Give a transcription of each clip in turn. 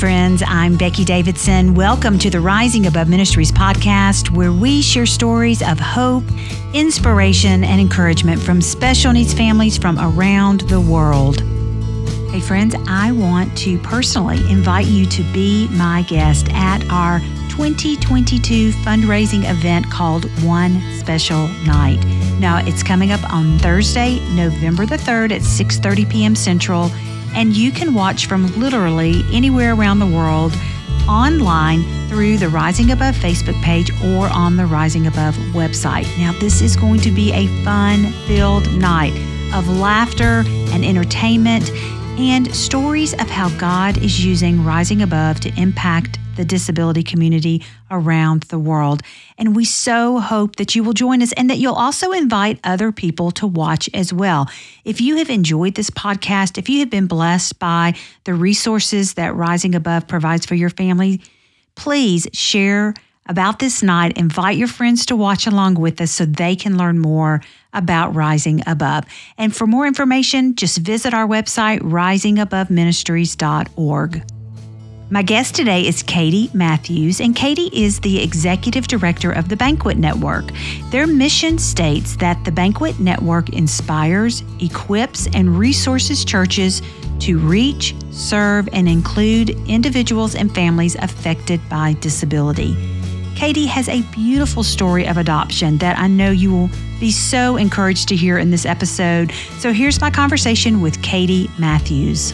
Friends, I'm Becky Davidson. Welcome to the Rising Above Ministries podcast, where we share stories of hope, inspiration, and encouragement from special needs families from around the world. Hey, friends, I want to personally invite you to be my guest at our 2022 fundraising event called One Special Night. Now, it's coming up on Thursday, November the 3rd at 6:30 p.m. Central and you can watch from literally anywhere around the world online through the Rising Above Facebook page or on the Rising Above website. Now, this is going to be a fun filled night of laughter and entertainment and stories of how God is using Rising Above to impact the disability community around the world. And we so hope that you will join us and that you'll also invite other people to watch as well. If you have enjoyed this podcast, if you have been blessed by the resources that Rising Above provides for your family, please share about this night. Invite your friends to watch along with us so they can learn more about Rising Above. And for more information, just visit our website, risingaboveministries.org. My guest today is Katie Matthews, and Katie is the executive director of the Banquet Network. Their mission states that the Banquet Network inspires, equips, and resources churches to reach, serve, and include individuals and families affected by disability. Katie has a beautiful story of adoption that I know you will be so encouraged to hear in this episode. So here's my conversation with Katie Matthews.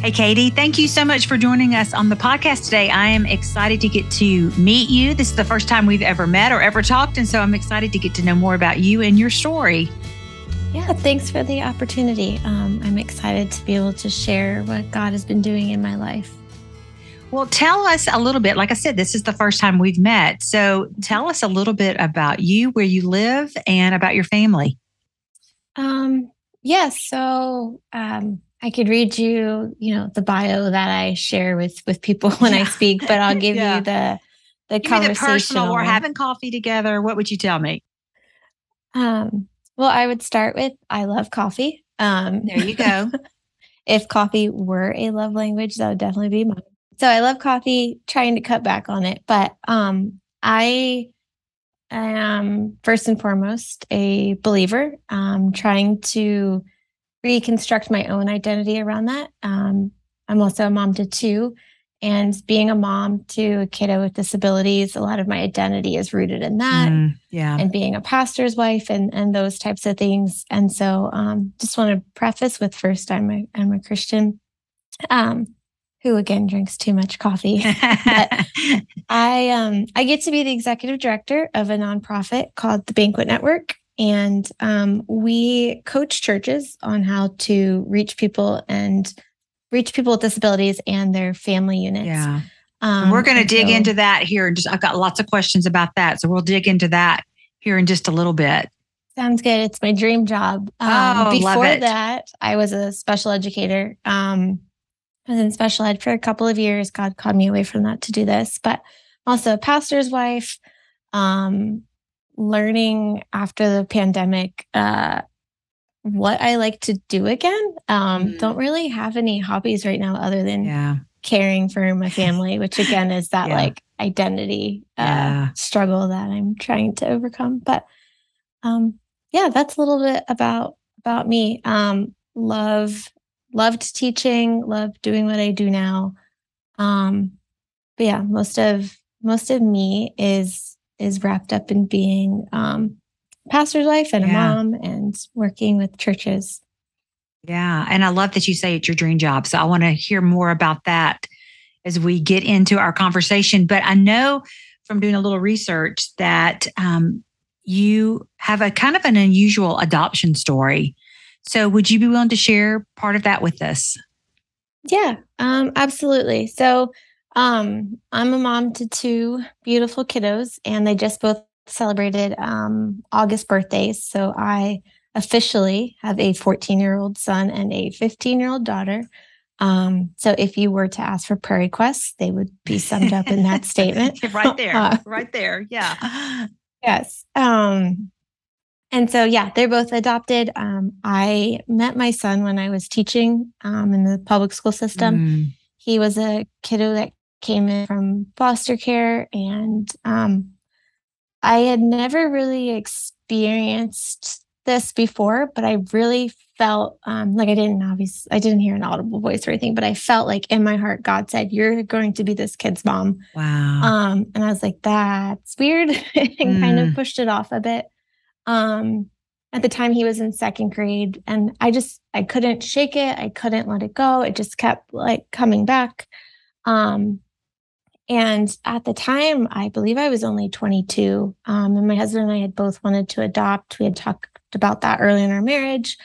Hey, Katie, thank you so much for joining us on the podcast today. I am excited to get to meet you. This is the first time we've ever met or ever talked. And so I'm excited to get to know more about you and your story. Yeah, thanks for the opportunity. Um, I'm excited to be able to share what God has been doing in my life. Well, tell us a little bit. Like I said, this is the first time we've met. So tell us a little bit about you, where you live, and about your family. Um, yes. Yeah, so um, I could read you, you know, the bio that I share with with people when yeah. I speak, but I'll give yeah. you the the give conversation. The personal. We're having coffee together. What would you tell me? Um, well, I would start with I love coffee. Um, there you go. if coffee were a love language, that would definitely be mine. So I love coffee. Trying to cut back on it, but um, I am first and foremost a believer. Um, trying to reconstruct my own identity around that. Um, I'm also a mom to two. And being a mom to a kiddo with disabilities, a lot of my identity is rooted in that. Mm, yeah. And being a pastor's wife and, and those types of things. And so um, just want to preface with first, I'm a, I'm a Christian um, who again drinks too much coffee. but I um, I get to be the executive director of a nonprofit called the Banquet Network. And um, we coach churches on how to reach people and reach people with disabilities and their family units. Yeah. Um, we're going to dig so, into that here. Just I've got lots of questions about that, so we'll dig into that here in just a little bit. Sounds good. It's my dream job. Um, oh, before love it. that, I was a special educator. Um, I was in special ed for a couple of years. God called me away from that to do this, but also a pastor's wife. Um, learning after the pandemic uh, what I like to do again. Um, mm. Don't really have any hobbies right now other than yeah. caring for my family, which again is that yeah. like identity uh, yeah. struggle that I'm trying to overcome. But um, yeah, that's a little bit about about me. Um, love loved teaching, love doing what I do now. Um, but yeah, most of most of me is is wrapped up in being um, pastor's wife and yeah. a mom and working with churches. Yeah. And I love that you say it's your dream job. So I want to hear more about that as we get into our conversation. But I know from doing a little research that um, you have a kind of an unusual adoption story. So would you be willing to share part of that with us? Yeah, um, absolutely. So um, I'm a mom to two beautiful kiddos, and they just both celebrated um, August birthdays. So I officially have a 14 year old son and a 15 year old daughter. Um, so if you were to ask for prayer requests, they would be summed up in that statement. right there, uh, right there. Yeah. Yes. Um, and so, yeah, they're both adopted. Um, I met my son when I was teaching um, in the public school system. Mm he was a kiddo that came in from foster care, and um, I had never really experienced this before, but I really felt um, like I didn't obviously I didn't hear an audible voice or anything, but I felt like in my heart God said, "You're going to be this kid's mom." Wow. Um, and I was like, "That's weird," and mm. kind of mm. pushed it off a bit. Um, at the time, he was in second grade, and I just I couldn't shake it. I couldn't let it go. It just kept like coming back. Um, and at the time, I believe I was only 22. Um, and my husband and I had both wanted to adopt. We had talked about that early in our marriage.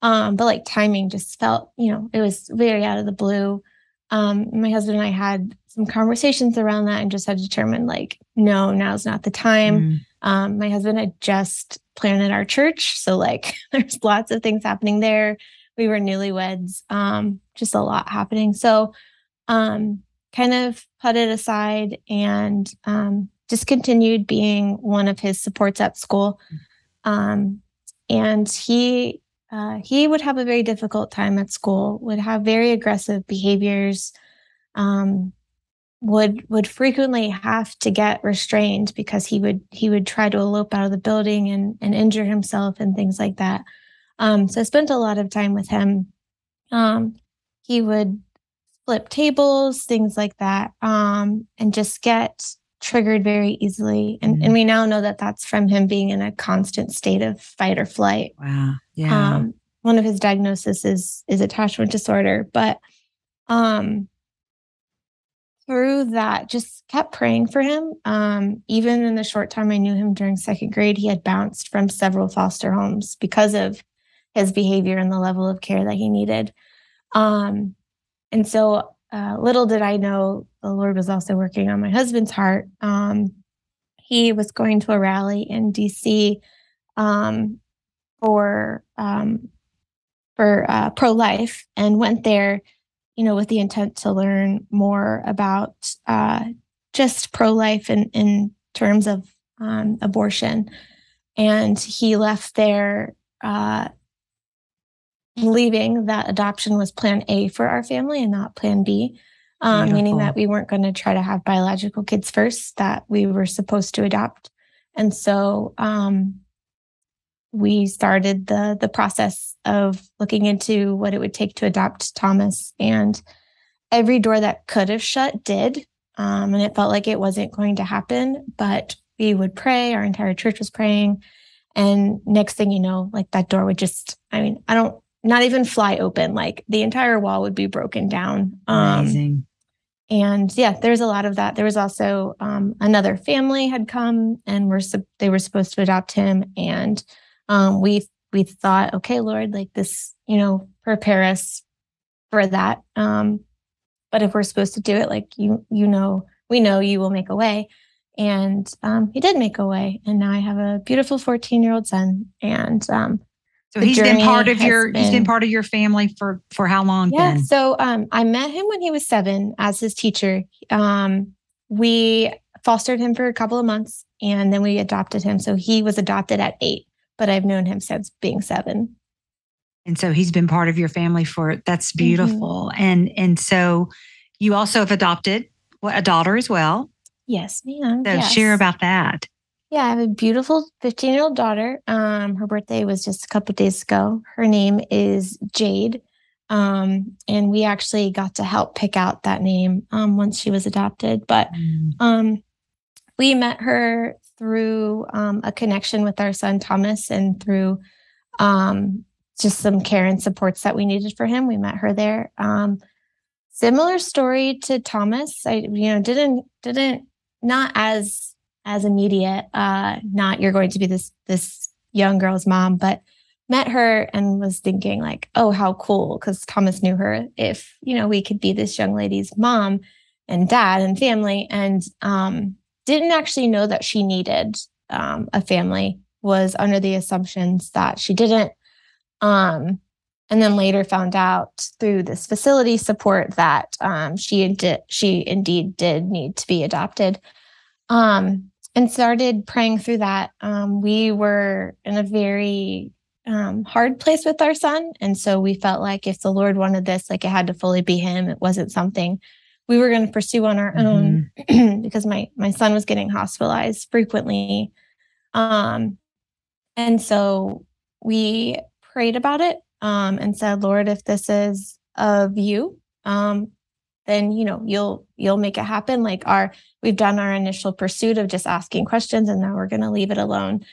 Um, but like timing just felt, you know, it was very out of the blue. Um, my husband and I had some conversations around that and just had determined like, no, now's not the time. Mm. Um, my husband had just planted our church. So like there's lots of things happening there. We were newlyweds, um, just a lot happening. So um, kind of put it aside and um, just continued being one of his supports at school. Um, and he uh, he would have a very difficult time at school. Would have very aggressive behaviors. Um, would would frequently have to get restrained because he would he would try to elope out of the building and and injure himself and things like that. Um, so I spent a lot of time with him. Um, he would flip tables, things like that, um, and just get triggered very easily. And, mm-hmm. and we now know that that's from him being in a constant state of fight or flight. Wow. Yeah. Um, one of his diagnoses is is attachment disorder, but um, through that, just kept praying for him. Um, even in the short time I knew him during second grade, he had bounced from several foster homes because of his behavior and the level of care that he needed. Um, and so uh, little did I know the Lord was also working on my husband's heart. Um, he was going to a rally in DC um, for um, for uh, pro life and went there, you know, with the intent to learn more about uh, just pro life in in terms of um, abortion. And he left there uh, believing that adoption was plan A for our family and not plan B, um, meaning that we weren't going to try to have biological kids first, that we were supposed to adopt. And so um, we started the the process of looking into what it would take to adopt Thomas. And every door that could have shut did. Um, and it felt like it wasn't going to happen, but we would pray. Our entire church was praying. And next thing you know, like that door would just, I mean, I don't not even fly open. Like the entire wall would be broken down. Um, Amazing. And yeah, there's a lot of that. There was also um, another family had come and were they were supposed to adopt him, and um, we we thought, okay, Lord, like this, you know, prepare us for that. Um, but if we're supposed to do it, like you, you know, we know you will make a way. And um, he did make a way. And now I have a beautiful 14 year old son. And um, so he's been part of your been, he's been part of your family for for how long? Yeah. Then? So um, I met him when he was seven as his teacher. Um, we fostered him for a couple of months and then we adopted him. So he was adopted at eight, but I've known him since being seven. And so he's been part of your family for that's beautiful. Mm-hmm. And and so you also have adopted a daughter as well. Yes, ma'am. So yes. share about that. Yeah, I have a beautiful 15 year old daughter. Um, her birthday was just a couple days ago. Her name is Jade. Um, and we actually got to help pick out that name um, once she was adopted. But mm. um, we met her through um, a connection with our son Thomas and through um, just some care and supports that we needed for him. We met her there. Um, similar story to Thomas. I you know didn't didn't not as as immediate, uh, not you're going to be this this young girl's mom, but met her and was thinking like, oh, how cool, because Thomas knew her. If you know, we could be this young lady's mom and dad and family, and um, didn't actually know that she needed um, a family. Was under the assumptions that she didn't. Um, and then later found out through this facility support that um, she did, she indeed did need to be adopted. Um, and started praying through that. Um, we were in a very um, hard place with our son. And so we felt like if the Lord wanted this, like it had to fully be him. It wasn't something we were going to pursue on our own mm-hmm. because my my son was getting hospitalized frequently. Um, and so we prayed about it um, and said, Lord, if this is of you, um, then you know you'll you'll make it happen. Like our we've done our initial pursuit of just asking questions, and now we're going to leave it alone.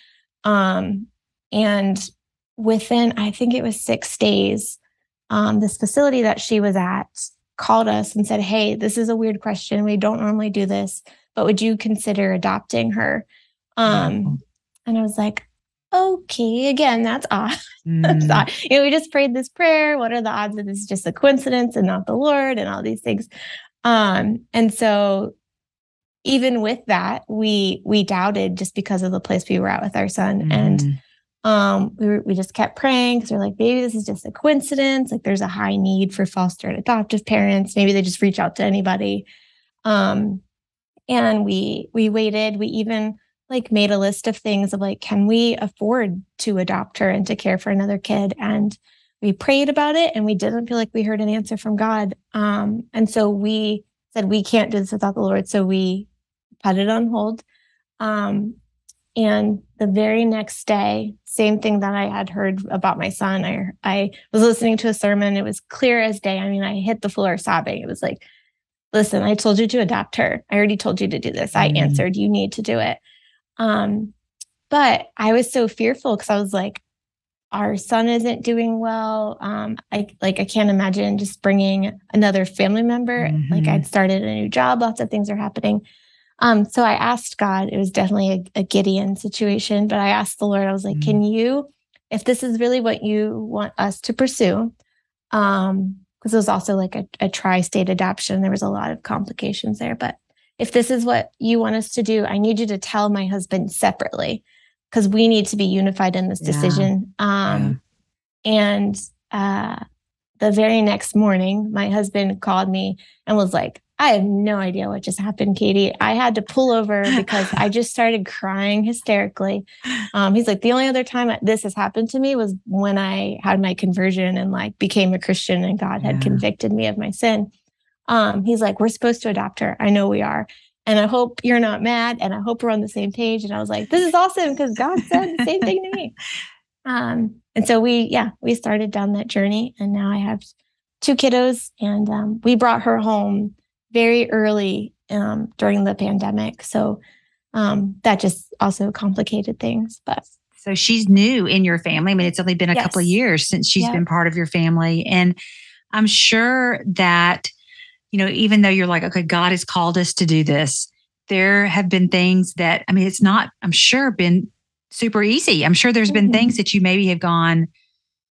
Um, and within, I think it was six days, um, this facility that she was at called us and said, Hey, this is a weird question. We don't normally do this, but would you consider adopting her? Um, and I was like, okay, again, that's odd. Mm. that's odd. You know, we just prayed this prayer. What are the odds that this is just a coincidence and not the Lord and all these things? Um, and so even with that, we we doubted just because of the place we were at with our son. Mm. And um, we were, we just kept praying because we're like, maybe this is just a coincidence. Like there's a high need for foster and adoptive parents. Maybe they just reach out to anybody. Um, and we we waited. We even like made a list of things of like, can we afford to adopt her and to care for another kid? And we prayed about it and we didn't feel like we heard an answer from God. Um, and so we said we can't do this without the Lord. So we put it on hold. Um, and the very next day, same thing that I had heard about my son. I I was listening to a sermon. It was clear as day. I mean, I hit the floor sobbing. It was like, listen, I told you to adopt her. I already told you to do this. I mm answered, you need to do it. Um, but I was so fearful because I was like, our son isn't doing well. Um, I like I can't imagine just bringing another family member. Mm-hmm. Like I'd started a new job, lots of things are happening. Um, so I asked God, it was definitely a, a, Gideon situation, but I asked the Lord, I was like, mm-hmm. can you, if this is really what you want us to pursue, um, because it was also like a, a tri-state adoption, there was a lot of complications there. But if this is what you want us to do, I need you to tell my husband separately because we need to be unified in this decision. Yeah. Um, yeah. And uh, the very next morning, my husband called me and was like, I have no idea what just happened, Katie. I had to pull over because I just started crying hysterically. Um, he's like, the only other time this has happened to me was when I had my conversion and like became a Christian and God had convicted me of my sin. Um, he's like, we're supposed to adopt her. I know we are. And I hope you're not mad. And I hope we're on the same page. And I was like, this is awesome because God said the same thing to me. Um, and so we, yeah, we started down that journey. And now I have two kiddos and um, we brought her home very early um, during the pandemic. So um, that just also complicated things. But so she's new in your family. I mean, it's only been a yes. couple of years since she's yep. been part of your family. And I'm sure that, you know, even though you're like, okay, God has called us to do this, there have been things that, I mean, it's not, I'm sure, been super easy. I'm sure there's been mm-hmm. things that you maybe have gone,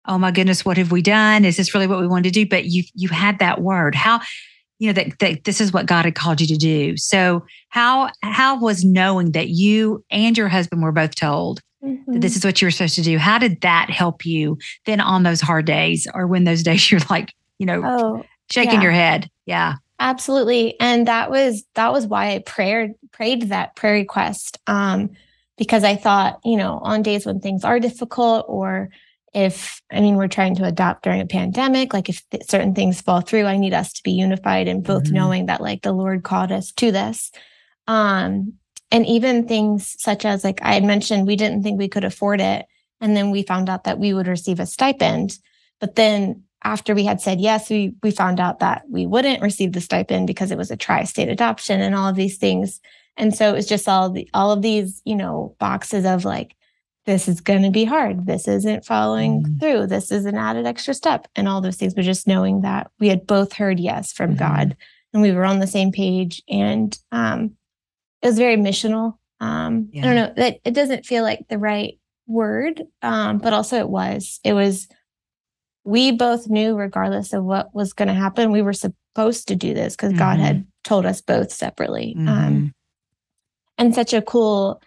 oh my goodness, what have we done? Is this really what we wanted to do? But you you had that word. How you know that, that this is what god had called you to do so how how was knowing that you and your husband were both told mm-hmm. that this mm-hmm. is what you were supposed to do how did that help you then on those hard days or when those days you're like you know oh, shaking yeah. your head yeah. Absolutely. And that was that was why i prayed prayed that prayer request um because i thought you know on days when things are difficult or if i mean we're trying to adopt during a pandemic like if th- certain things fall through i need us to be unified and both mm-hmm. knowing that like the lord called us to this. Um and even things such as like i had mentioned we didn't think we could afford it and then we found out that we would receive a stipend but then after we had said yes we we found out that we wouldn't receive the stipend because it was a tri-state adoption and all of these things and so it was just all the all of these you know boxes of like this is going to be hard. This isn't following mm through. This is an added extra step and all those things. But just knowing that we had both heard yes from mm-hmm. God and we were on the same page. And um, it was very missional. Um, yeah. I don't know that it doesn't feel like the right word, um, but also it was. It was, we both knew, regardless of what was going to happen, we were supposed to do this because mm-hmm. God had mm-hmm. told us both separately. Um, mm-hmm. and such a cool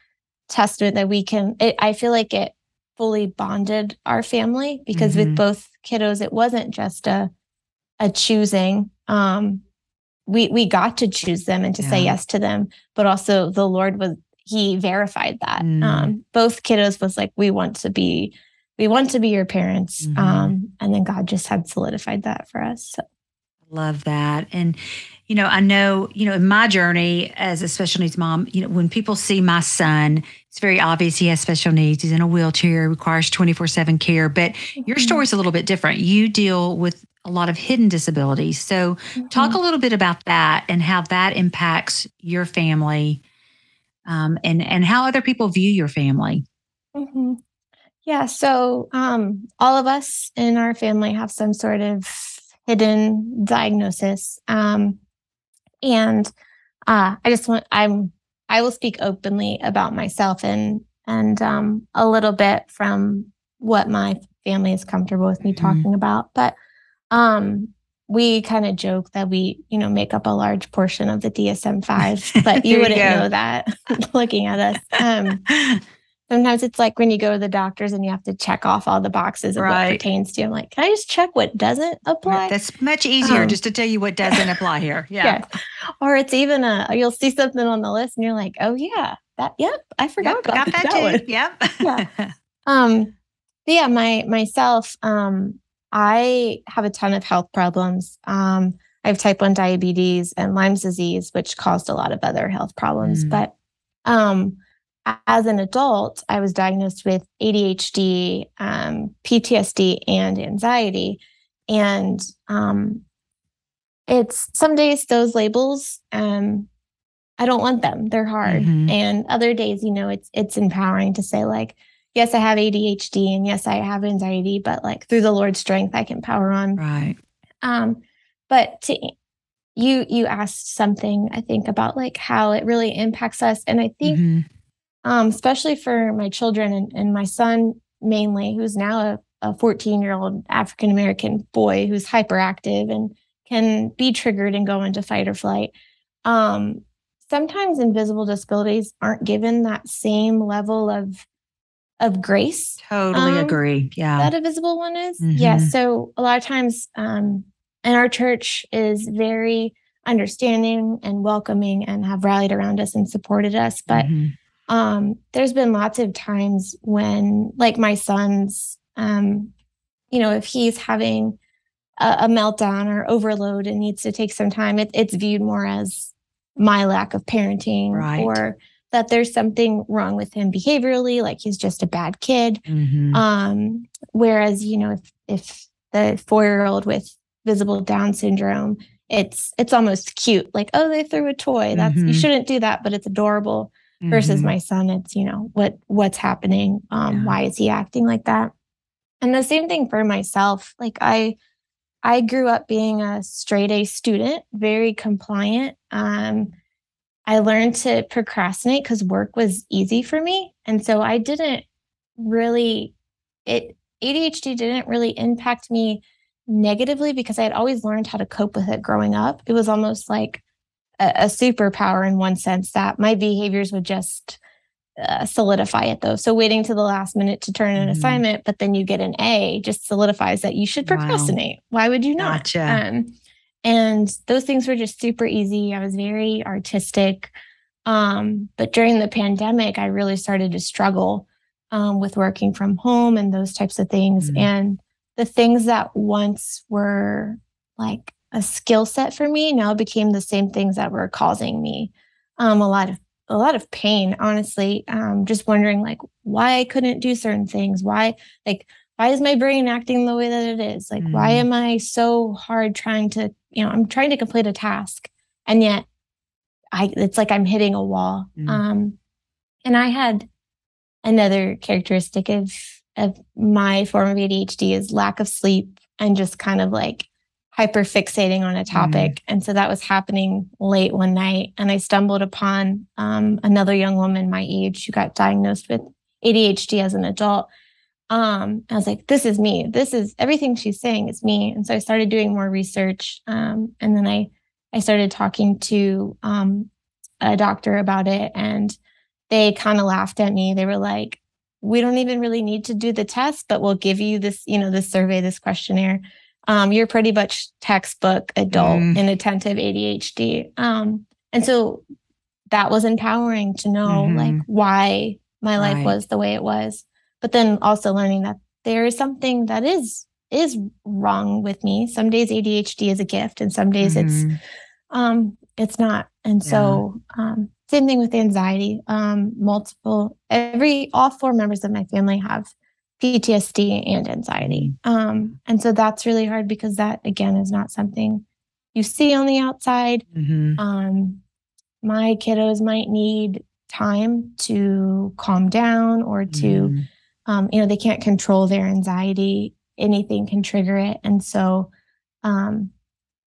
testament that we can it, i feel like it fully bonded our family because mm-hmm. with both kiddos it wasn't just a a choosing um we we got to choose them and to yeah. say yes to them but also the lord was he verified that mm. um both kiddos was like we want to be we want to be your parents. Mhm. Um, and then God just had solidified that for us. So, Love that. And, you know, I know, you know, in my journey as a special needs mom, you know, when people see my son, it's very obvious he has special needs. He's in a wheelchair, requires 24 7 care. But your Mhm. story's a little bit different. You deal with a lot of hidden disabilities. So, talk a little bit about that and how that impacts your family um, and, and how other people view your family. hmm Yeah. So, um, all of us in our family have some sort of hidden diagnosis. Um, and uh, I just want, I'm, I will speak openly about myself and, and um, a little bit from what my family is comfortable with me Mhm. talking about. But um, we kind of joke that we, you know, make up a large portion of the DSM 5, but you you wouldn't go. know that looking at us. Um, Sometimes it's like when you go to the doctors and you have to check off all the boxes of Right. what pertains to. you. I'm like, can I just check what doesn't apply? That's much easier Um, just to tell you what doesn't apply here. Yeah. Yeah. Or it's even a you'll see something on the list and you're like, oh yeah, that yep, I forgot Yep, about got that, that, too. one. Yep. Yeah. Um, yeah, my myself, um, I have a ton of health problems. Um, I have type one diabetes and Lyme's disease, which caused a lot of other health problems. Mm. But um, as an adult, I was diagnosed with ADHD, um, PTSD, and anxiety. And um, it's some days those labels, um, I don't want them. They're hard. Mhm. And other days, you know, it's it's empowering to say like, yes, I have ADHD and yes, I have anxiety, but like through the Lord's strength, I can power on. Right. Um, but to you you asked something I think about like how it really impacts us. And I think Mhm. Um, especially for my children and, and my son mainly, who's now a, a 14 year old African American boy who's hyperactive and can be triggered and go into fight or flight. Um, sometimes invisible disabilities aren't given that same level of of grace Totally Um, agree. Yeah. that a visible one is. Yeah. Mhm. So a lot of times, um, and our church is very understanding and welcoming and have rallied around us and supported us. But Mhm. Um, there's been lots of times when, like my son's, um, you know, if he's having a, a meltdown or overload and needs to take some time, it, it's viewed more as my lack of parenting Right. or that there's something wrong with him behaviorally, like he's just a bad kid. Mhm. Um, whereas, you know, if if the four year old with visible Down syndrome, it's it's almost cute, like, oh, they threw a toy. That's you Mhm. shouldn't do that, but it's adorable. Versus Mhm. my son, it's you know what what's happening. Um, Yeah. why is he acting like that? And the same thing for myself. Like I I grew up being a straight A student, very compliant. Um, I learned to procrastinate because work was easy for me. And so I didn't really, it ADHD didn't really impact me negatively because I had always learned how to cope with it growing up. It was almost like a, a superpower in one sense that my behaviors would just uh, solidify it though. So waiting to the last minute to turn an Mhm. assignment, but then you get an A just solidifies that you should Wow. procrastinate. Why would you not? Gotcha. Um, and those things were just super easy. I was very artistic. Um, but during the pandemic, I really started to struggle um, with working from home and those types of things. Mhm. And the things that once were like a skill set for me now became the same things that were causing me um, a lot of a lot of pain honestly um, just wondering like why i couldn't do certain things why like why is my brain acting the way that it is like why Mm. am i so hard trying to you know i'm trying to complete a task and yet i it's like i'm hitting a wall Mm. um and i had another characteristic of of my form of adhd is lack of sleep and just kind of like hyper fixating on a topic and so that was happening late one night and i stumbled upon um, another young woman my age who got diagnosed with adhd as an adult um, I was like, this is me. This is everything she's saying is me. And so I started doing more research. Um, and then I, I started talking to um, a doctor about it and they kind of laughed at me. They were like, we don't even really need to do the test, but we'll give you this, you know, this survey, this questionnaire. Um, you're pretty much textbook adult Mm. inattentive ADHD. Um, and so that was empowering to know Mhm. like why my life Right. was the way it was but then also learning that there is something that is is wrong with me. Some days ADHD is a gift and some days mm-hmm. it's um it's not. And yeah. so um same thing with anxiety. Um multiple every all four members of my family have PTSD and anxiety. Mm-hmm. Um and so that's really hard because that again is not something you see on the outside. Mm-hmm. Um my kiddos might need time to calm down or to mm. um, you know they can't control their anxiety anything can trigger it and so um,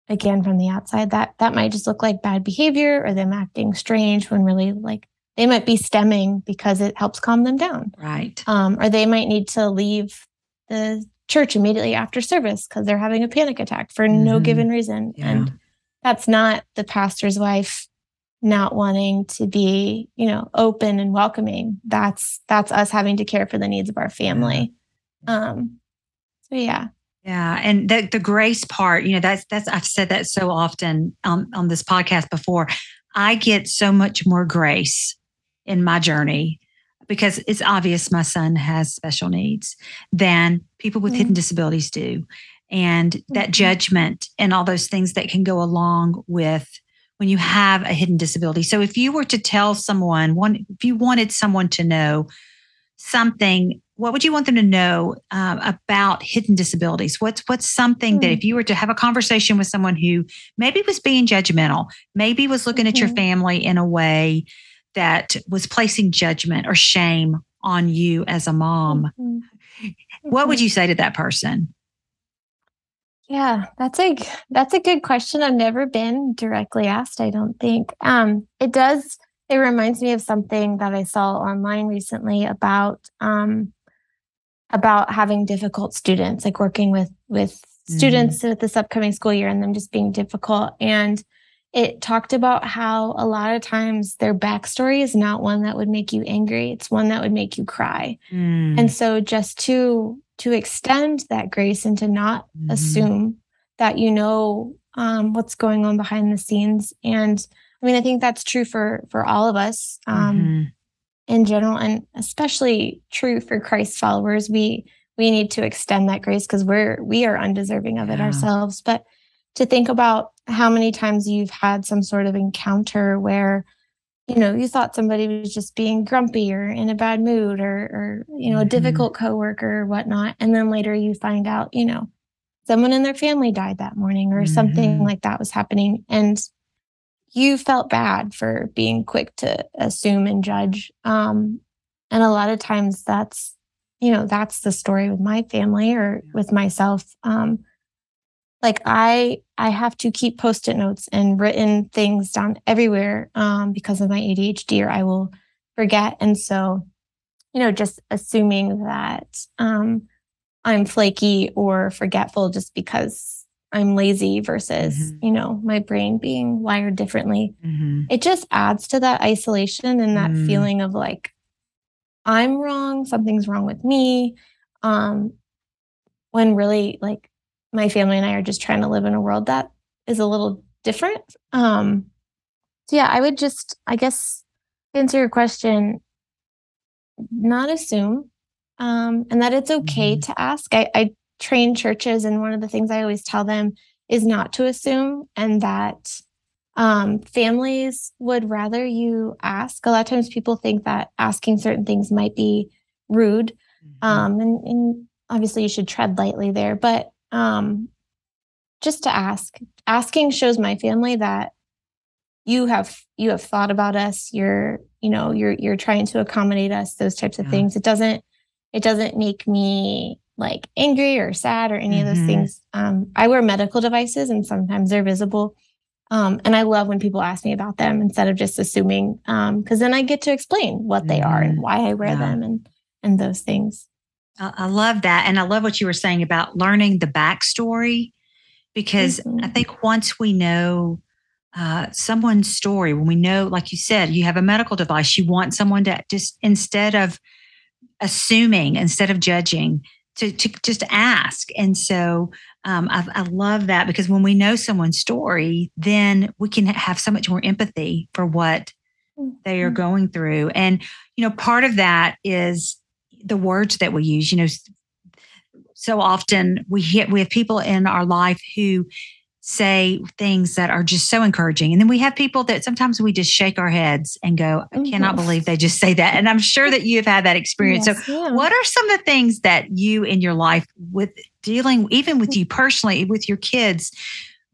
again from the outside that that might just look like bad behavior or them acting strange when really like they might be stimming because it helps calm them down. Right. Um, or they might need to leave the church immediately after service because they're having a panic attack for mm-hmm. no given reason. Yeah. and that's not the pastor's wife not wanting to be you know open and welcoming. That's that's us having to care for the needs of our family. Um so yeah. Yeah and the the grace part you know that's that's i've said that so often on on this podcast before. I get so much more grace in my journey because it's obvious my son has special needs than people with mm-hmm. hidden disabilities do and that mm-hmm. judgment and all those things that can go along with when you have a hidden disability. So if you were to tell someone, one, if you wanted someone to know something, what would you want them to know um, about hidden disabilities? What's what's something mm-hmm. that hmm. if you were to have a conversation with someone who maybe was being judgmental, maybe was looking mm-hmm. at your mm-hmm. family in a way that was placing judgment or shame on you as a mom, mm-hmm. what would mm-hmm. you say to that person? Yeah, that's a that's a good question. I've never been directly asked, I don't think. Um, it does it reminds me of something that I saw online recently about um, about having difficult students, like working with with mm-hmm. students with this upcoming school year and them just being difficult. And it talked about how a lot of times their backstory is not one that would make you angry. It's one that would make you cry. Mm. And so just to to extend that grace and to not mm-hmm. assume that you know um, what's going on behind the scenes. And I mean, I think that's true for for all of us um, mm-hmm. in general, and especially true for Christ followers. We we need to extend that grace because we're we are undeserving of yeah. it ourselves. But to think about how many times you've had some sort of encounter where you know you thought somebody was just being grumpy or in a bad mood or or you know mm-hmm. a difficult coworker or whatnot and then later you find out you know someone in their family died that morning or mm-hmm. something like that was happening and you felt bad for being quick to assume and judge um, and a lot of times that's you know that's the story with my family or with myself um, like i i have to keep post-it notes and written things down everywhere um, because of my adhd or i will forget and so you know just assuming that um, i'm flaky or forgetful just because i'm lazy versus mm-hmm. you know my brain being wired differently mm-hmm. it just adds to that isolation and that mm. feeling of like i'm wrong something's wrong with me um when really like my family and I are just trying to live in a world that is a little different. Um, so yeah, I would just, I guess, answer your question, not assume, um, and that it's okay mm-hmm. to ask. I, I train churches, and one of the things I always tell them is not to assume, and that um, families would rather you ask. A lot of times, people think that asking certain things might be rude, mm-hmm. um, and, and obviously, you should tread lightly there, but um, just to ask. Asking shows my family that you have you have thought about us. You're you know you're you're trying to accommodate us. Those types of yeah. things. It doesn't it doesn't make me like angry or sad or any mm-hmm. of those mm-hmm. things. Um, I wear medical devices and sometimes they're visible. Um, and I love when people ask me about them instead of just assuming, because um, then I get to explain what they are and mm-hmm. why I wear yeah. them and and those things. I love that. And I love what you were saying about learning the backstory because mm-hmm. I think once we know uh, someone's story, when we know, like you said, you have a medical device, you want someone to just, instead of assuming, instead of judging, to, to just ask. And so um, I, I love that because when we know someone's story, then we can have so much more empathy for what they are mm-hmm. going through. And, you know, part of that is the words that we use. You know, so often we hit we have people in our life who say things that are just so encouraging. And then we have people that sometimes we just shake our heads and go, I cannot mm-hmm. believe they just say that. And I'm sure that you have had that experience. Yes, so, yeah. what are some of the things that you in your life with dealing, even with you personally, with your kids,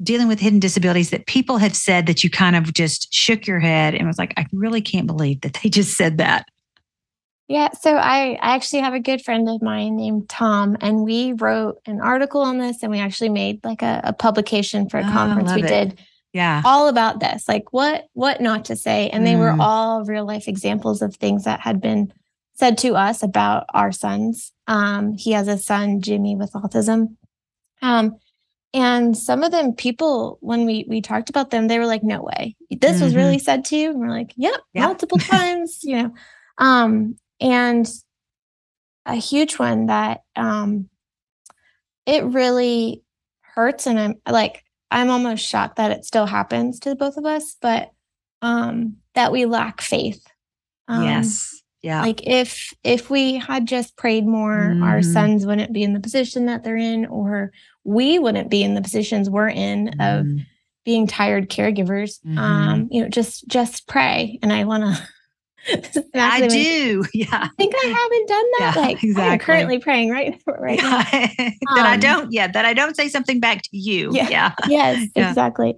dealing with hidden disabilities that people have said that you kind of just shook your head and was like, I really can't believe that they just said that? Yeah, so I, I actually have a good friend of mine named Tom, and we wrote an article on this, and we actually made like a, a publication for a oh, conference we it. did. Yeah, all about this, like what what not to say, and mm. they were mm. all real life examples of things that had been said to us about our sons. Um, he has a son, Jimmy, with autism, um, and some of them, people, when we we talked about them, they were like, "No way, this mm-hmm. was really said to you," and we're like, "Yep, yep. multiple times," you know. Um, and a huge one that um, it really hurts. And I'm like, I'm almost shocked that it still happens to both of us, but um, that we lack faith. Um, yes. Yeah. Like if if we had just prayed more, mm-hmm. our sons wouldn't be in the position that they're in, or we wouldn't be in the positions we're in mm-hmm. of being tired caregivers. Mm-hmm. Um, you know, just just pray. And I wanna I do. Yeah. I think I haven't done that. Yeah, like exactly. I'm currently praying right right yeah. now. that um, I don't, yeah, that I don't say something back to you. Yeah. yeah. Yes, exactly.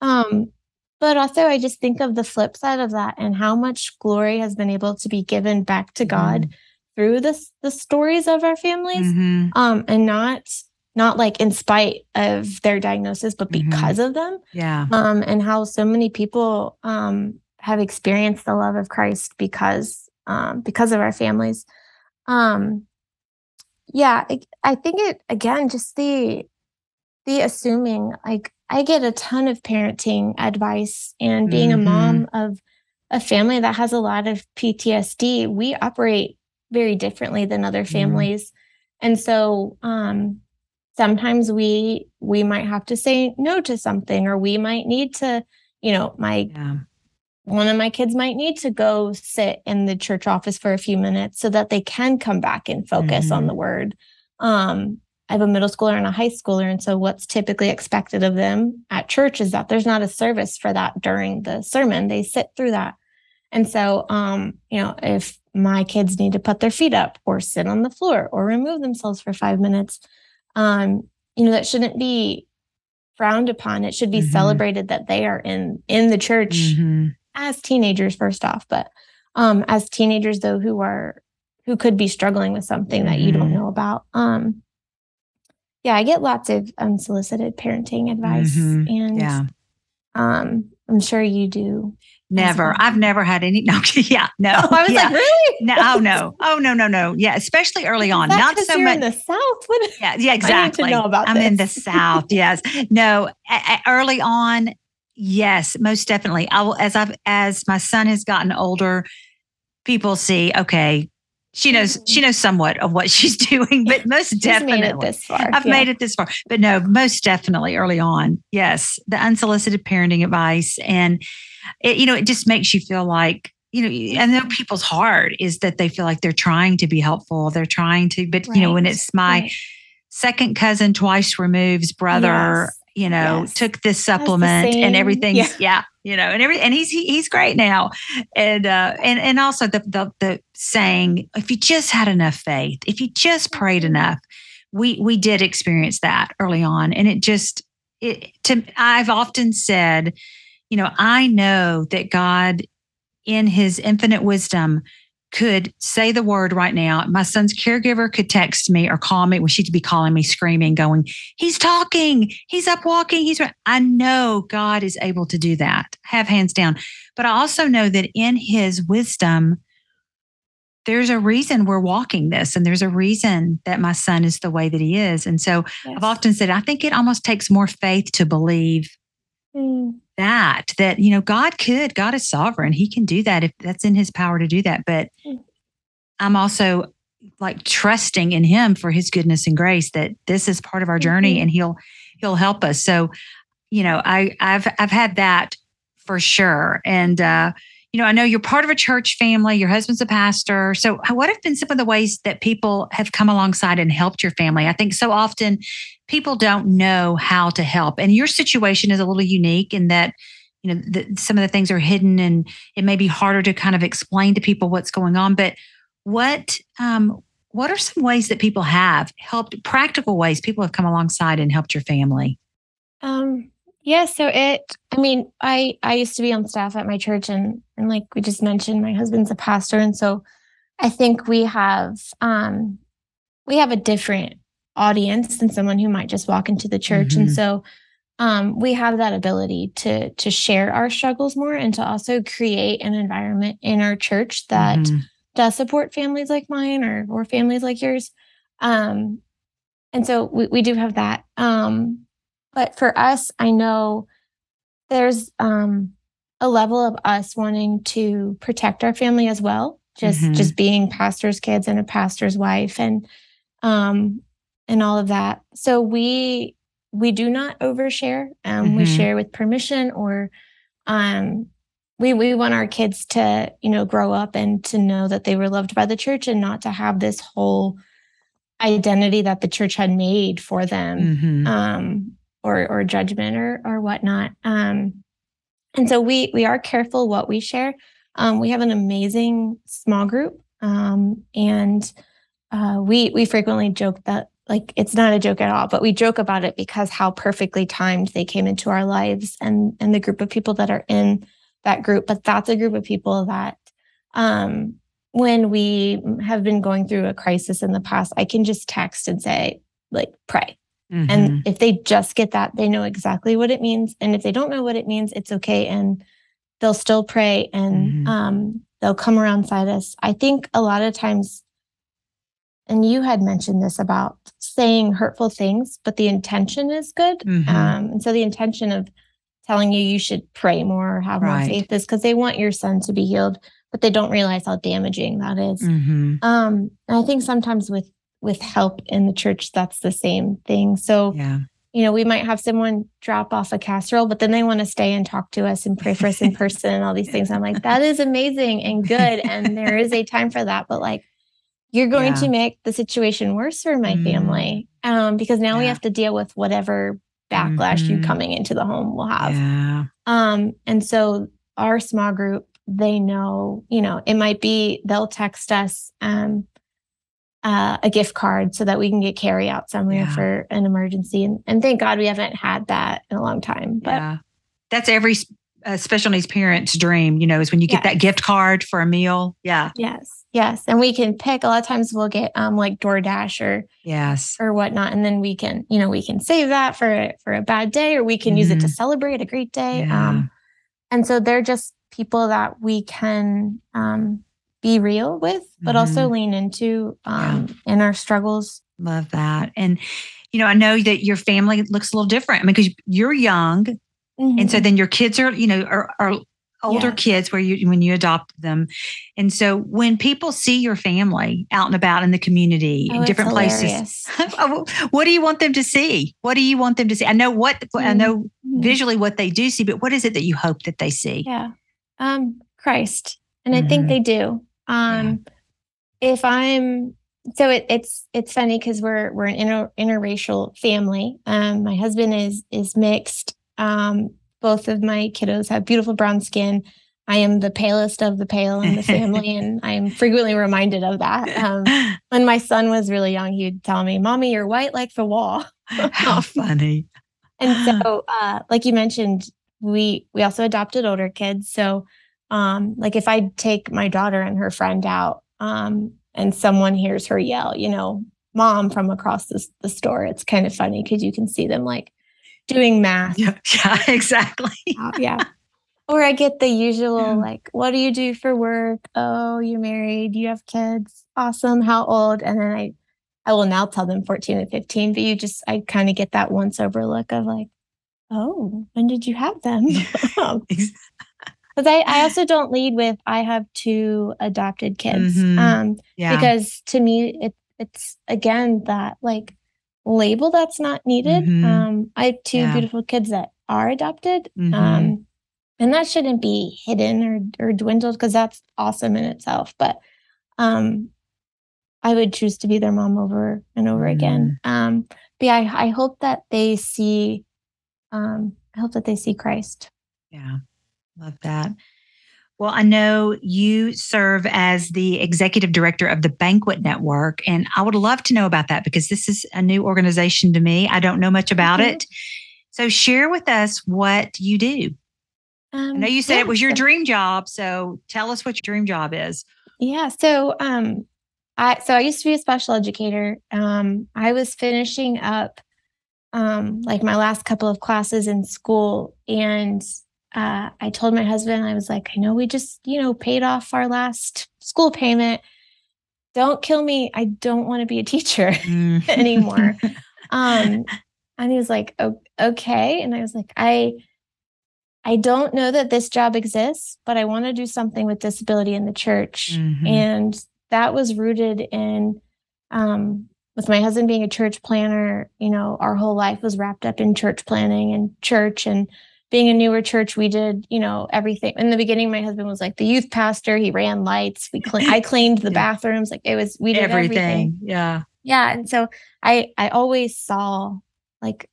Um, but also I just think of the flip side of that and how much glory has been able to be given back to God mm. through this the stories of our families. Mm-hmm. Um, and not not like in spite of their diagnosis, but mm-hmm. because mm-hmm. of them. Yeah. Um, and how so many people um have experienced the love of Christ because um, because of our families. Um, yeah, I, I think it again just the the assuming like I get a ton of parenting advice and being mm-hmm. a mom of a family that has a lot of PTSD, we operate very differently than other mm-hmm. families. Mm-hmm. And so um sometimes we we might have to say no to something or we might need to, you know, my yeah one of my kids might need to go sit in the church office for a few minutes so that they can come back and focus mm-hmm. on the word. Um, I have a middle schooler and a high schooler. And so, what's typically expected of them at church is that there's not a service for that during the sermon. They sit through that. And so, um, you know, if my kids need to put their feet up or sit on the floor or remove themselves for five minutes, um, you know, that shouldn't be frowned upon. It should be mm-hmm. celebrated that they are in in the church mm-hmm as teenagers first off, but um, as teenagers though who are who could be struggling with something that you don't mm-hmm. know about. Um, yeah, I get lots of unsolicited parenting advice, mm-hmm. and yeah. um, I'm sure you do. Never. I've never had any. No. yeah. No. Oh, I was yeah. like, really? No. Oh no. Oh no. No. No. Yeah. Especially early on. Not so much in the South. What? Yeah. Yeah. Exactly. I need to know about. I'm this. in the South. Yes. No. A- a- early on, Yes, most definitely. I will as I've as my son has gotten older, people see, okay, she knows she mm-hmm. knows somewhat of what she's doing, but most definitely made it this far. I've yeah. made it this far. But no, most definitely early on. Yes. The unsolicited parenting advice. And it, you know, it just makes you feel like, you know, I know people's heart is that they feel like they're trying to be helpful. They're trying to, but right. you know, when it's my right. second cousin twice removes brother, yes you know, yes. took this supplement and everything. Yeah. yeah. you know, and every and he's he, he's great now, and uh, and and also the, the the saying, if you just had enough faith, if you just prayed mm-hmm. enough, we we did experience that early on, and it just it to I've often said, you know, I know that God, in His infinite wisdom, could say the word right now. My son's caregiver could text me or call me. Well, she'd be calling me, screaming, going, He's talking, he's up walking, he's. I know God is able to do that, have hands down. But I also know that in his wisdom, there's a reason we're walking this, and there's a reason that my son is the way that he is. And so yes. I've often said, I think it almost takes more faith to believe mm. That that you know god could god is sovereign he can do that if that's in his power to do that but mm. i'm also like trusting in him for his goodness and grace that this is part of our journey mm-hmm. and he'll he'll help us so you know i i've i've had that for sure and uh you know, I know you're part of a church family, your husband's a pastor. So, what have been some of the ways that people have come alongside and helped your family? I think so often people don't know how to help. And your situation is a little unique in that, you know, the, some of the things are hidden and it may be harder to kind of explain to people what's going on. But what, um, what are some ways that people have helped, practical ways people have come alongside and helped your family? Um, yeah, so it I mean, I I used to be on staff at my church and and like we just mentioned my husband's a pastor and so I think we have um we have a different audience than someone who might just walk into the church mm-hmm. and so um we have that ability to to share our struggles more and to also create an environment in our church that mm-hmm. does support families like mine or or families like yours. Um and so we, we do have that. Um but for us, I know there's um, a level of us wanting to protect our family as well. Just mm-hmm. just being pastor's kids and a pastor's wife and um and all of that. So we we do not overshare. Um, mm-hmm. We share with permission or um, we we want our kids to you know grow up and to know that they were loved by the church and not to have this whole identity that the church had made for them mm-hmm. um, or or judgment or or whatnot. Um, and so we we are careful what we share. Um, we have an amazing small group, um, and uh, we we frequently joke that like it's not a joke at all, but we joke about it because how perfectly timed they came into our lives and and the group of people that are in that group. But that's a group of people that um, when we have been going through a crisis in the past, I can just text and say like pray Mm-hmm. And if they just get that, they know exactly what it means. And if they don't know what it means, it's okay. And they'll still pray and mm-hmm. um, they'll come around side us. I think a lot of times, and you had mentioned this about saying hurtful things, but the intention is good. Mm-hmm. Um, and so the intention of telling you you should pray more or have right. more faith is because they want your son to be healed, but they don't realize how damaging that is. Mm-hmm. Um, and I think sometimes with with help in the church, that's the same thing. So, yeah. you know, we might have someone drop off a casserole, but then they want to stay and talk to us and pray for us in person and all these things. I'm like, that is amazing and good. And there is a time for that. But like, you're going yeah. to make the situation worse for my mm. family um, because now yeah. we have to deal with whatever backlash mm-hmm. you coming into the home will have. Yeah. Um, and so our small group, they know, you know, it might be they'll text us. Um, uh, a gift card so that we can get carry out somewhere yeah. for an emergency. And, and thank God we haven't had that in a long time. But yeah. that's every uh, special needs parent's dream, you know, is when you get yes. that gift card for a meal. Yeah. Yes. Yes. And we can pick a lot of times we'll get um like DoorDash or yes or whatnot. And then we can, you know, we can save that for a, for a bad day or we can mm-hmm. use it to mm-hmm. celebrate a great day. Yeah. Um and so they're just people that we can um be real with, but mm-hmm. also lean into um, yeah. in our struggles. Love that. And, you know, I know that your family looks a little different. I mean, because you're young. Mm-hmm. And so mm-hmm. then your kids are, you know, are, are older yeah. kids where you when you adopt them. And so when people see your family out and about in the community oh, in different places, oh, what do you want them to see? What do you want them to see? I know what mm-hmm. I know mm-hmm. visually what they do see, but what is it that you hope that they see? Yeah. Um Christ. And I think mm-hmm. they do. Um, yeah. if I'm so it, it's it's funny because we're we're an inter, interracial family. Um, my husband is is mixed. Um, both of my kiddos have beautiful brown skin. I am the palest of the pale in the family, and I am frequently reminded of that. Um, when my son was really young, he'd tell me, "Mommy, you're white like the wall." How funny! and so, uh, like you mentioned, we we also adopted older kids. So um, like if I take my daughter and her friend out, um, and someone hears her yell, you know, mom from across the, the store, it's kind of funny because you can see them like doing math. Yeah, yeah exactly. yeah. Or I get the usual yeah. like, what do you do for work? Oh, you're married, you have kids. Awesome. How old? And then I I will now tell them 14 and 15, but you just I kind of get that once over look of like, oh, when did you have them? Because I, I also don't lead with I have two adopted kids. Mm-hmm. Um, yeah. because to me it it's again that like label that's not needed. Mm-hmm. Um, I have two yeah. beautiful kids that are adopted. Mm-hmm. Um, and that shouldn't be hidden or, or dwindled because that's awesome in itself. But um, I would choose to be their mom over and over mm. again. Um, but yeah, I, I hope that they see, um, I hope that they see Christ. Yeah, love that. Well, I know you serve as the executive director of the Banquet Network, and I would love to know about that because this is a new organization to me. I don't know much about mm-hmm. it. So, share with us what you do. Um, I know you said yeah, it was your dream job, so tell us what your dream job is. Yeah, so um, I so I used to be a special educator. Um, I was finishing up um, like my last couple of classes in school, and uh, I told my husband, I was like, I know we just, you know, paid off our last school payment. Don't kill me. I don't want to be a teacher mm. anymore. um, and he was like, oh, okay. And I was like, I, I don't know that this job exists, but I want to do something with disability in the church. Mm-hmm. And that was rooted in, um, with my husband being a church planter, you know, our whole life was wrapped up in church planting and church and being a newer church, we did, you know, everything. In the beginning, my husband was like the youth pastor. He ran lights. We clean, I cleaned the yeah. bathrooms. Like it was, we did everything. everything. Yeah. Yeah. And so I, I always saw like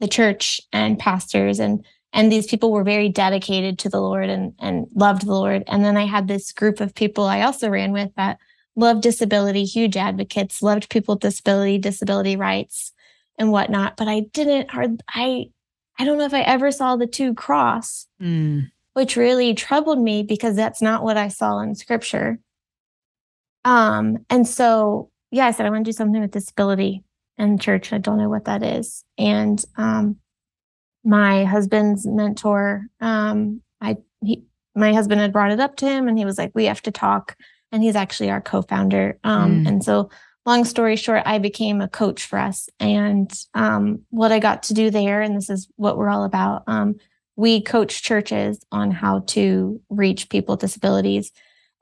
the church and pastors and, and these people were very dedicated to the Lord and, and loved the Lord. And then I had this group of people I also ran with that loved disability, huge advocates, loved people with disability, disability rights and whatnot. But I didn't hard, I, I don't know if I ever saw the two cross, mm. which really troubled me because that's not what I saw in scripture. Um, and so yeah, I said I want to do something with disability in church. I don't know what that is. And um my husband's mentor, um, I he my husband had brought it up to him and he was like, We have to talk. And he's actually our co-founder. Um, mm. and so long story short, I became a coach for us. And um, what I got to do there, and this is what we're all about, um, we coach churches on how to reach people with disabilities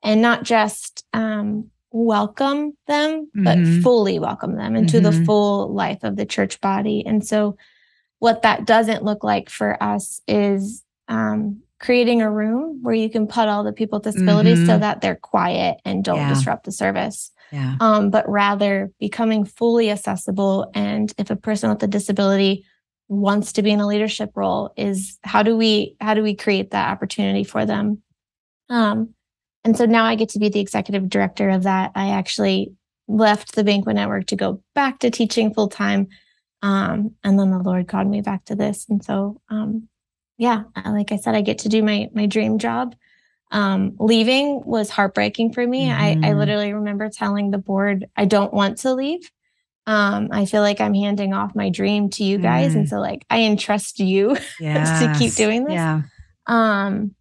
and not just um, welcome them, but mm-hmm. fully welcome them into mm-hmm. the full life of the church body. And so, what that doesn't look like for us is um, creating a room where you can put all the people with disabilities mm-hmm. so that they're quiet and don't yeah. disrupt the service yeah. um, but rather becoming fully accessible. And if a person with a disability wants to be in a leadership role, is how do we how do we create that opportunity for them? Um, and so now I get to be the executive director of that. I actually left the Banquet Network to go back to teaching full time. Um, and then the Lord called me back to this. And so, um, yeah, like I said, I get to do my my dream job um, leaving was heartbreaking for me. Mm-hmm. I, I mm-hmm. literally remember telling the board, I don't want to leave. Um, I feel like I'm handing off my dream to you guys. Mm. And so like I entrust you yes. to keep doing this. Yeah. Um,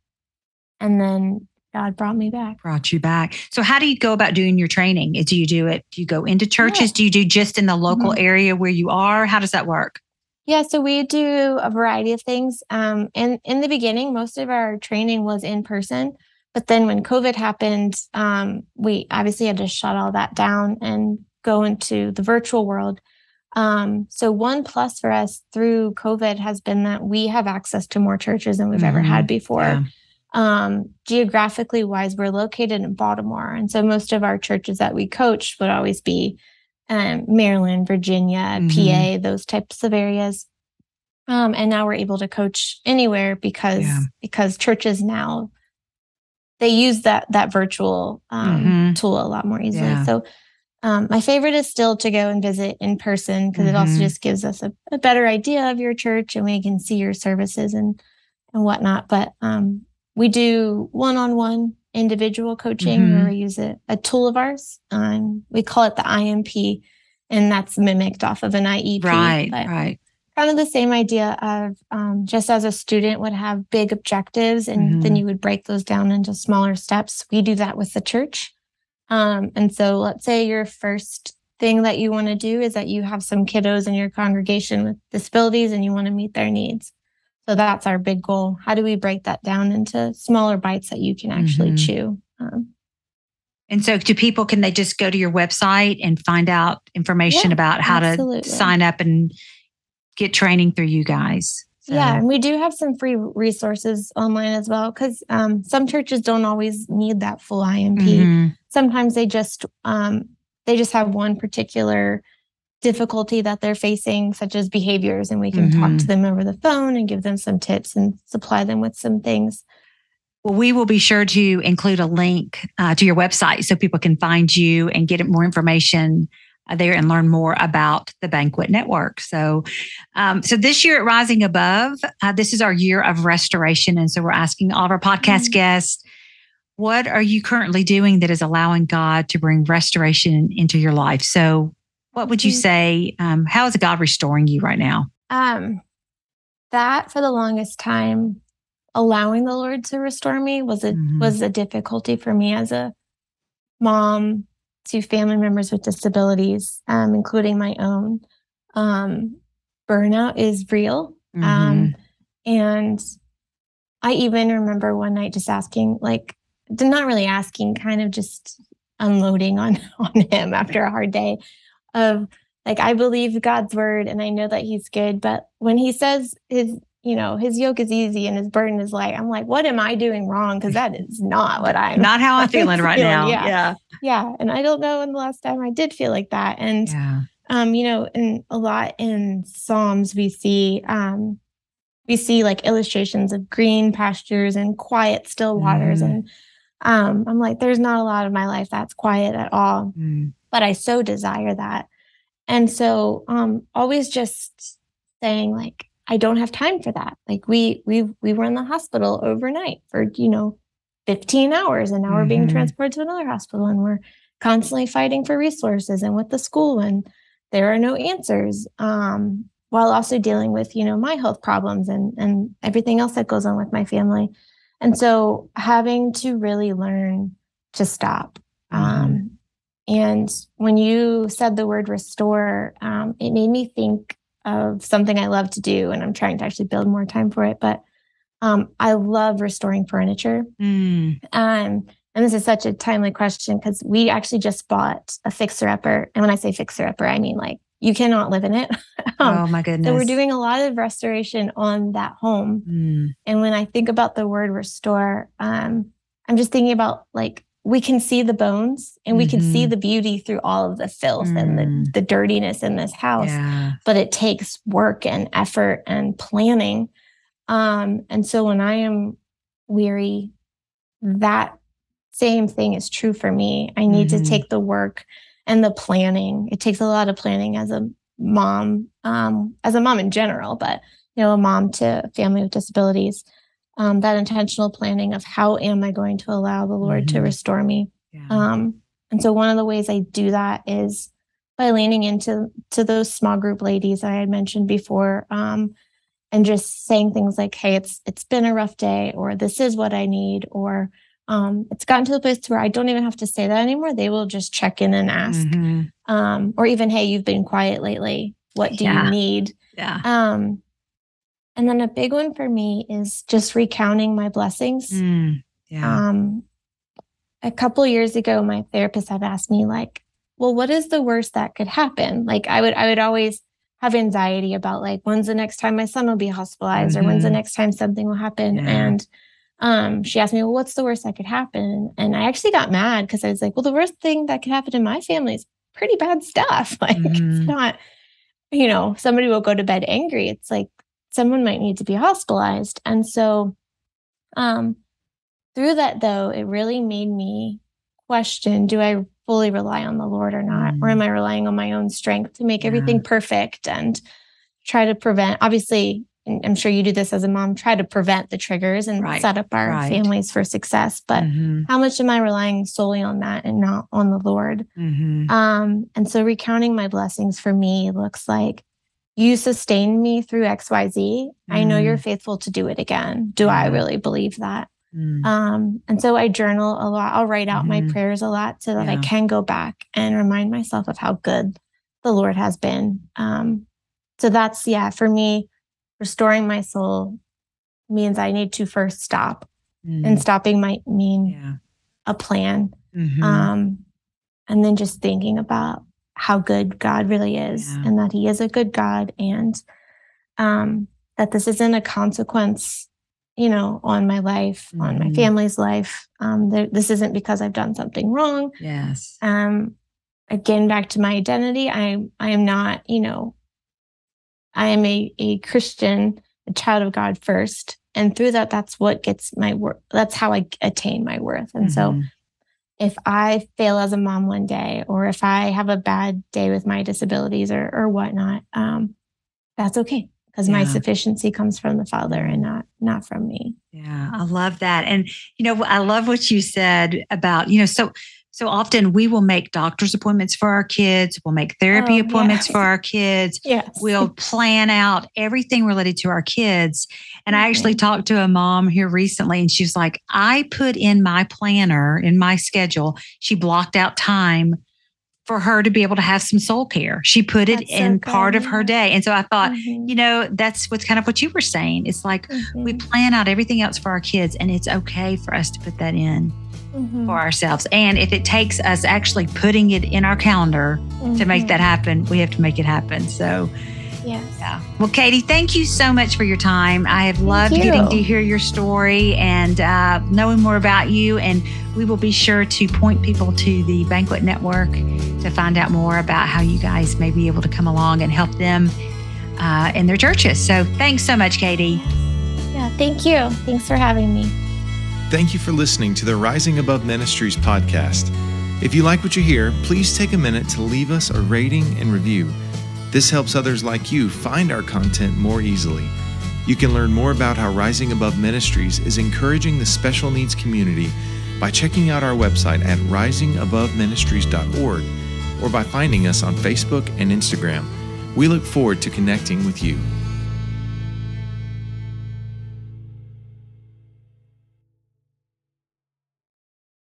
and then God brought me back. Brought you back. So how do you go about doing your training? Do you do it? Do you go into churches? Yeah. Do you do just in the local mm-hmm. area where you are? How does that work? Yeah, so we do a variety of things. Um, and in the beginning, most of our training was in person. But then when COVID happened, um, we obviously had to shut all that down and go into the virtual world. Um, so one plus for us through COVID has been that we have access to more churches than we've mm-hmm. ever had before. Yeah. Um, geographically wise, we're located in Baltimore. And so most of our churches that we coach would always be um, Maryland, Virginia, mm-hmm. PA, those types of areas. Um, and now we're able to coach anywhere because yeah. because churches now they use that that virtual um, mm-hmm. tool a lot more easily. Yeah. So um, my favorite is still to go and visit in person because mm-hmm. it also mm-hmm. just gives us a, a, better idea of your church and we can see your services and and whatnot. But um, we do one on one individual coaching mm-hmm. where we use a, a tool of ours. Um, we call it the IMP, and that's mimicked off of an IEP. Right, right. Kind of the same idea of um, just as a student would have big objectives, and mm-hmm. then you would break those down into smaller steps. We do that with the church. Um, and so, let's say your first thing that you want to do is that you have some kiddos in your congregation with disabilities and you want to meet their needs. So that's our big goal. How do we break that down into smaller bites that you can actually mm-hmm. chew? Um, and so, do people can they just go to your website and find out information yeah, about how absolutely. to sign up and get training through you guys? So. Yeah, and we do have some free resources online as well because um, some churches don't always need that full IMP. Mm-hmm. Sometimes they just um, they just have one particular difficulty that they're facing, such as behaviors, and we can mm-hmm. talk to them over the phone and give them some tips and supply them with some things. Well, we will be sure to include a link uh, to your website so people can find you and get more information uh, there and learn more about the banquet network. So, um, so this year at Rising Above, uh, this is our year of restoration, and so we're asking all of our podcast mm-hmm. guests, what are you currently doing that is allowing God to bring restoration into your life? So, what would you mm-hmm. say? Um, how is God restoring you right now? Um, that for the longest time allowing the Lord to restore me was a mm-hmm. was a difficulty for me as a mom to family members with disabilities, um, including my own. Um, burnout is real. Um, mm-hmm. Um, and I even remember one night just asking, like, not really asking, kind of just unloading on on him after a hard day of like I believe God's word and I know that he's good, but when he says his you know, his yoke is easy and his burden is light. I'm like, what am I doing wrong? Because that is not what I'm not how I'm feeling right feeling. now. Yeah. yeah. Yeah. And I don't know when the last time I did feel like that. And yeah. um, you know, in a lot in Psalms we see um we see like illustrations of green pastures and quiet, still waters. Mm. And um, I'm like, there's not a lot of my life that's quiet at all. Mm. But I so desire that. And so um always just saying like I don't have time for that. Like we we we were in the hospital overnight for, you know, 15 hours and now mm-hmm. we're being mm-hmm. transported to another hospital and we're constantly fighting for resources and with the school and there are no answers. Um, while also dealing with, you know, my health problems and and everything else that goes on with my family. And so having to really learn to stop. Mm-hmm. Um, and when you said the word restore, um, it made me think of something I love to do, and I'm trying to actually build more time for it. But um, I love restoring furniture. Mm. Um, and this is such a timely question because we actually just bought a fixer upper. And when I say fixer upper, I mean like you cannot live in it. um, oh my goodness. So we're doing a lot of restoration on that home. Mm. And when I think about the word restore, um, I'm just thinking about like we can see the bones and we mm-hmm. can see mm-hmm. the beauty through all of the filth mm. and the, mm. the dirtiness in this house yeah. but it takes work and effort and planning um, and so when i am weary that same thing is true for me i need mm-hmm. to take the work and the planning it takes a lot of planning as a mom um, as a mom in general but you know a mom to a family with disabilities um, that intentional planning of how am I going to allow the Lord mm-hmm. to restore me. Yeah. Um, and so one of the ways I do that is by leaning into to those small group ladies I had mentioned before, um, and just saying things like, "Hey, it's it's been a rough day," or "This is what I need," or um, "It's gotten to the place where I don't even have to say that anymore." They will just check in and ask, mm-hmm. um, or even, "Hey, you've been quiet lately. What do yeah. you need?" Yeah. Um, and then a big one for me is just recounting my blessings. Mm, yeah. Um, a couple years ago, my therapist had asked me, like, well, what is the worst that could happen? Like, I would, I would always have anxiety about like, when's the next time my son will be hospitalized, mm-hmm. or when's the mm-hmm. next time something will happen. Yeah. And um, she asked me, well, what's the worst that could happen? And I actually got mad because I was like, well, the worst thing that could happen in my family is pretty bad stuff. Like, mm-hmm. it's not, you know, somebody will go to bed angry. It's like someone might need to be hospitalized. And so, um, through that, though, it really made me question do I fully rely on the Lord or not? Mm. Or am mm. I relying on my own strength to make yeah. everything perfect and try to prevent? Obviously, I'm sure you do this as a mom, try to prevent the triggers and right. set up our right. families for success. But mm-hmm. how much am I relying solely on that and not on the Lord? Mm-hmm. Um, and so recounting my blessings for me looks like you sustained me through XYZ. Mm. I know you're mm. faithful to do it again. Do I really believe that? Mm. Um, and so I journal a lot. I'll write out mm my mm-hmm. prayers a lot so that yeah. I can go back and remind myself of how good the Lord has been. Um, so that's, yeah, for me, restoring my soul means I need to first stop. Mm. And stopping might mean yeah. a plan. Mm-hmm. Um, and then just thinking about how good God really is yeah. and that he is a good God. And um, that this isn't a consequence, you know, on my life, mm-hmm. on my mm-hmm. family's life. Um, there, this isn't because I've done something wrong. Yes. Um, again, back to my identity, I I am not, you know, I am a a Christian, a child of God first, and through that, that's what gets my worth. That's how I attain my worth. And mm-hmm. so, if I fail as a mom one day, or if I have a bad day with my disabilities or or whatnot, um, that's okay because yeah. my sufficiency comes from the father and not not from me yeah i love that and you know i love what you said about you know so so often we will make doctor's appointments for our kids we'll make therapy oh, appointments for our kids yes. we'll plan out everything related to our kids and i actually talked to a mom here recently and she's like i put in my planner in my schedule she blocked out time for her to be able to have some soul care. She put it that's in so part of her day. And so I thought, mm-hmm. you know, that's what's kind of what you were saying. It's like mm-hmm. we plan out everything else for our kids, and it's okay for us to put that in mm-hmm. for ourselves. And if it takes us actually putting it in our calendar to make that mm-hmm. happen, we have to make it happen. So, Yes. Yeah. Well, Katie, thank you so much for your time. I have loved getting to hear your story and uh, knowing more about you. And we will be sure to point people to the Banquet Network to find out more about how you guys may be able to come along and help them uh, in their churches. So thanks so much, Katie. Yeah, thank you. Thanks for having me. Thank you for listening to the Rising Above Ministries podcast. If you like what you hear, please take a minute to leave us a rating and review. This helps others like you find our content more easily. You can learn more about how Rising Above Ministries is encouraging the special needs community by checking out our website at risingaboveministries.org or by finding us on Facebook and Instagram. We look forward to connecting with you.